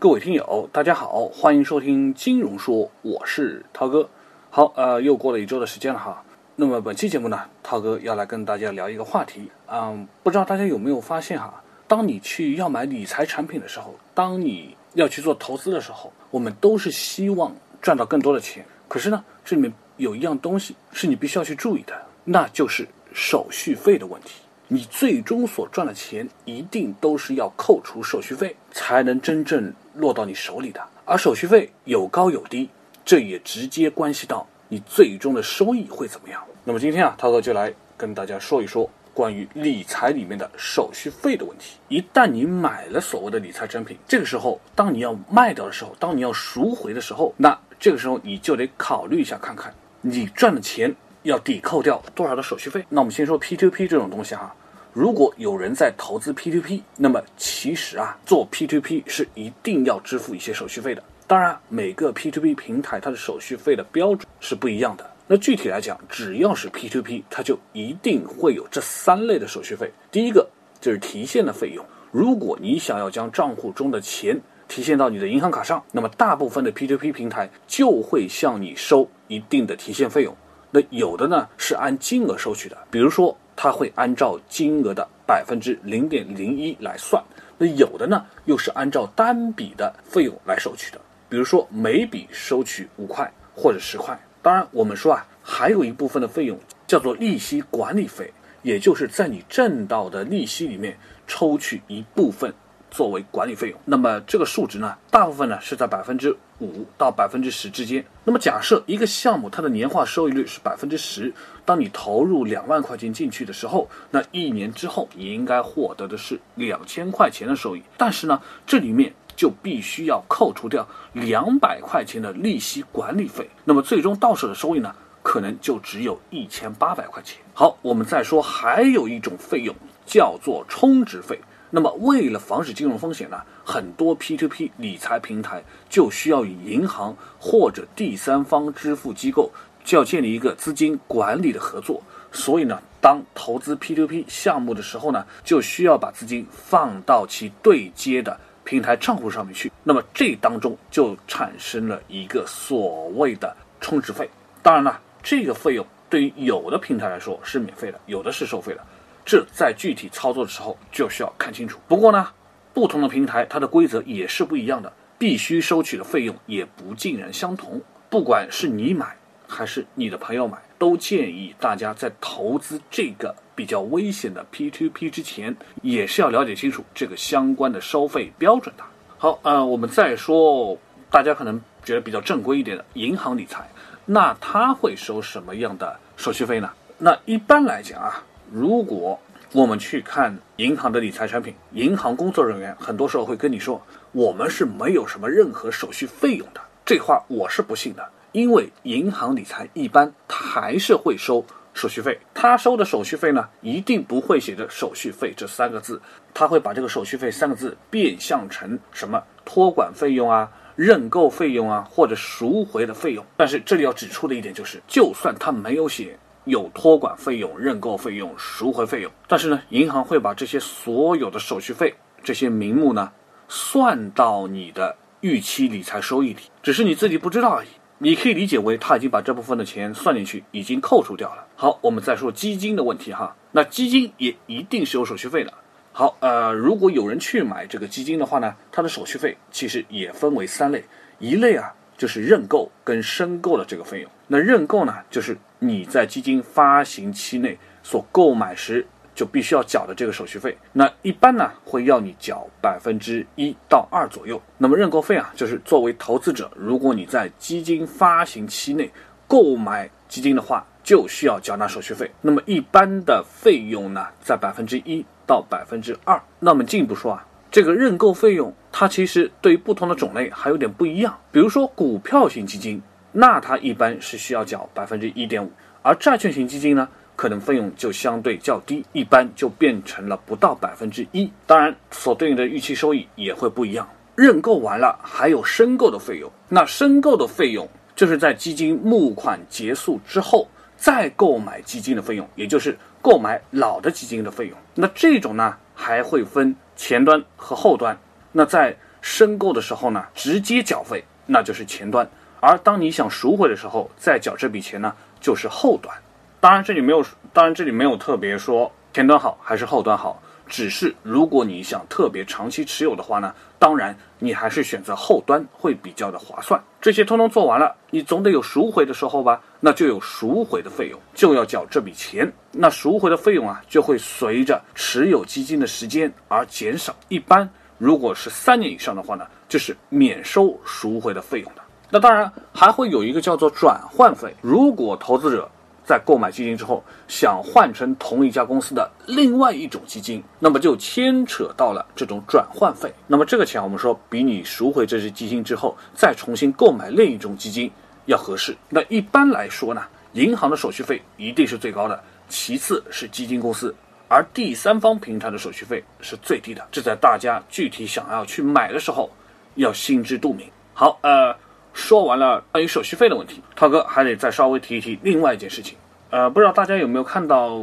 各位听友，大家好，欢迎收听金融说，我是涛哥。好，呃，又过了一周的时间了哈。那么本期节目呢，涛哥要来跟大家聊一个话题。嗯，不知道大家有没有发现哈，当你去要买理财产品的时候，当你要去做投资的时候，我们都是希望赚到更多的钱。可是呢，这里面有一样东西是你必须要去注意的，那就是手续费的问题。你最终所赚的钱一定都是要扣除手续费，才能真正落到你手里的。而手续费有高有低，这也直接关系到你最终的收益会怎么样。那么今天啊，涛哥就来跟大家说一说关于理财里面的手续费的问题。一旦你买了所谓的理财产品，这个时候当你要卖掉的时候，当你要赎回的时候，那这个时候你就得考虑一下，看看你赚的钱要抵扣掉多少的手续费。那我们先说 P2P 这种东西哈。如果有人在投资 P2P，那么其实啊，做 P2P 是一定要支付一些手续费的。当然，每个 P2P 平台它的手续费的标准是不一样的。那具体来讲，只要是 P2P，它就一定会有这三类的手续费。第一个就是提现的费用。如果你想要将账户中的钱提现到你的银行卡上，那么大部分的 P2P 平台就会向你收一定的提现费用。那有的呢是按金额收取的，比如说。它会按照金额的百分之零点零一来算，那有的呢又是按照单笔的费用来收取的，比如说每笔收取五块或者十块。当然，我们说啊，还有一部分的费用叫做利息管理费，也就是在你挣到的利息里面抽取一部分。作为管理费用，那么这个数值呢，大部分呢是在百分之五到百分之十之间。那么假设一个项目它的年化收益率是百分之十，当你投入两万块钱进去的时候，那一年之后你应该获得的是两千块钱的收益。但是呢，这里面就必须要扣除掉两百块钱的利息管理费，那么最终到手的收益呢，可能就只有一千八百块钱。好，我们再说还有一种费用叫做充值费。那么，为了防止金融风险呢，很多 P2P 理财平台就需要与银行或者第三方支付机构就要建立一个资金管理的合作。所以呢，当投资 P2P 项目的时候呢，就需要把资金放到其对接的平台账户上面去。那么这当中就产生了一个所谓的充值费。当然了，这个费用对于有的平台来说是免费的，有的是收费的。这在具体操作的时候就需要看清楚。不过呢，不同的平台它的规则也是不一样的，必须收取的费用也不尽然相同。不管是你买还是你的朋友买，都建议大家在投资这个比较危险的 P2P 之前，也是要了解清楚这个相关的收费标准的。好，呃，我们再说大家可能觉得比较正规一点的银行理财，那他会收什么样的手续费呢？那一般来讲啊。如果我们去看银行的理财产品，银行工作人员很多时候会跟你说，我们是没有什么任何手续费用的。这话我是不信的，因为银行理财一般他还是会收手续费。他收的手续费呢，一定不会写着手续费这三个字，他会把这个手续费三个字变相成什么托管费用啊、认购费用啊，或者赎回的费用。但是这里要指出的一点就是，就算他没有写。有托管费用、认购费用、赎回费用，但是呢，银行会把这些所有的手续费、这些名目呢，算到你的预期理财收益里，只是你自己不知道而已。你可以理解为他已经把这部分的钱算进去，已经扣除掉了。好，我们再说基金的问题哈，那基金也一定是有手续费的。好，呃，如果有人去买这个基金的话呢，它的手续费其实也分为三类，一类啊就是认购跟申购的这个费用，那认购呢就是。你在基金发行期内所购买时就必须要缴的这个手续费，那一般呢会要你缴百分之一到二左右。那么认购费啊，就是作为投资者，如果你在基金发行期内购买基金的话，就需要缴纳手续费。那么一般的费用呢，在百分之一到百分之二。那么进一步说啊，这个认购费用它其实对于不同的种类还有点不一样。比如说股票型基金。那它一般是需要缴百分之一点五，而债券型基金呢，可能费用就相对较低，一般就变成了不到百分之一。当然，所对应的预期收益也会不一样。认购完了，还有申购的费用。那申购的费用就是在基金募款结束之后再购买基金的费用，也就是购买老的基金的费用。那这种呢，还会分前端和后端。那在申购的时候呢，直接缴费，那就是前端；而当你想赎回的时候，再缴这笔钱呢，就是后端。当然，这里没有，当然这里没有特别说前端好还是后端好。只是如果你想特别长期持有的话呢，当然你还是选择后端会比较的划算。这些通通做完了，你总得有赎回的时候吧？那就有赎回的费用，就要缴这笔钱。那赎回的费用啊，就会随着持有基金的时间而减少。一般如果是三年以上的话呢，就是免收赎回的费用的。那当然还会有一个叫做转换费，如果投资者。在购买基金之后，想换成同一家公司的另外一种基金，那么就牵扯到了这种转换费。那么这个钱，我们说比你赎回这只基金之后再重新购买另一种基金要合适。那一般来说呢，银行的手续费一定是最高的，其次是基金公司，而第三方平台的手续费是最低的。这在大家具体想要去买的时候要心知肚明。好，呃。说完了关于手续费的问题，涛哥还得再稍微提一提另外一件事情。呃，不知道大家有没有看到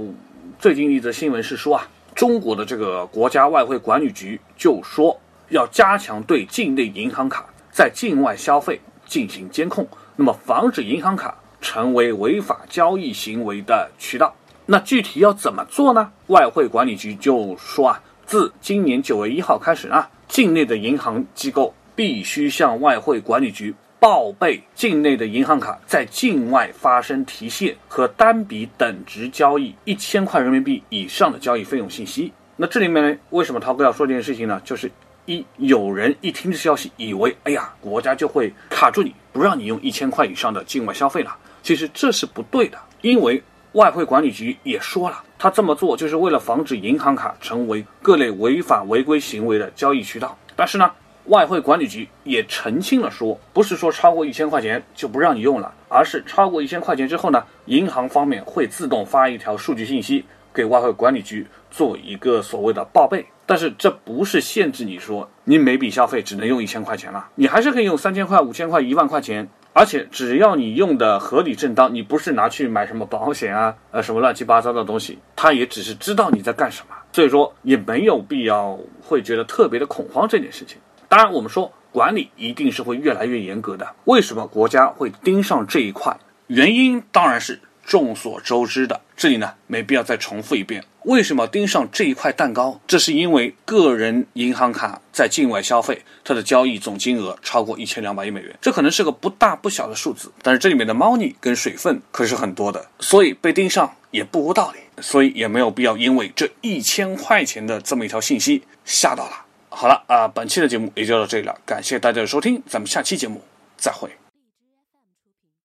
最近一则新闻是说啊，中国的这个国家外汇管理局就说要加强对境内银行卡在境外消费进行监控，那么防止银行卡成为违法交易行为的渠道。那具体要怎么做呢？外汇管理局就说啊，自今年九月一号开始啊，境内的银行机构必须向外汇管理局。报备境内的银行卡在境外发生提现和单笔等值交易一千块人民币以上的交易费用信息。那这里面呢，为什么涛哥要说这件事情呢？就是一有人一听这消息，以为哎呀，国家就会卡住你，不让你用一千块以上的境外消费了。其实这是不对的，因为外汇管理局也说了，他这么做就是为了防止银行卡成为各类违法违规行为的交易渠道。但是呢？外汇管理局也澄清了，说不是说超过一千块钱就不让你用了，而是超过一千块钱之后呢，银行方面会自动发一条数据信息给外汇管理局做一个所谓的报备。但是这不是限制你说你每笔消费只能用一千块钱了，你还是可以用三千块、五千块、一万块钱，而且只要你用的合理正当，你不是拿去买什么保险啊，呃什么乱七八糟的东西，他也只是知道你在干什么，所以说也没有必要会觉得特别的恐慌这件事情。当然，我们说管理一定是会越来越严格的。为什么国家会盯上这一块？原因当然是众所周知的。这里呢，没必要再重复一遍。为什么盯上这一块蛋糕？这是因为个人银行卡在境外消费，它的交易总金额超过一千两百亿美元。这可能是个不大不小的数字，但是这里面的猫腻跟水分可是很多的，所以被盯上也不无道理。所以也没有必要因为这一千块钱的这么一条信息吓到了。好了啊，本期的节目也就到这里了，感谢大家的收听，咱们下期节目再会。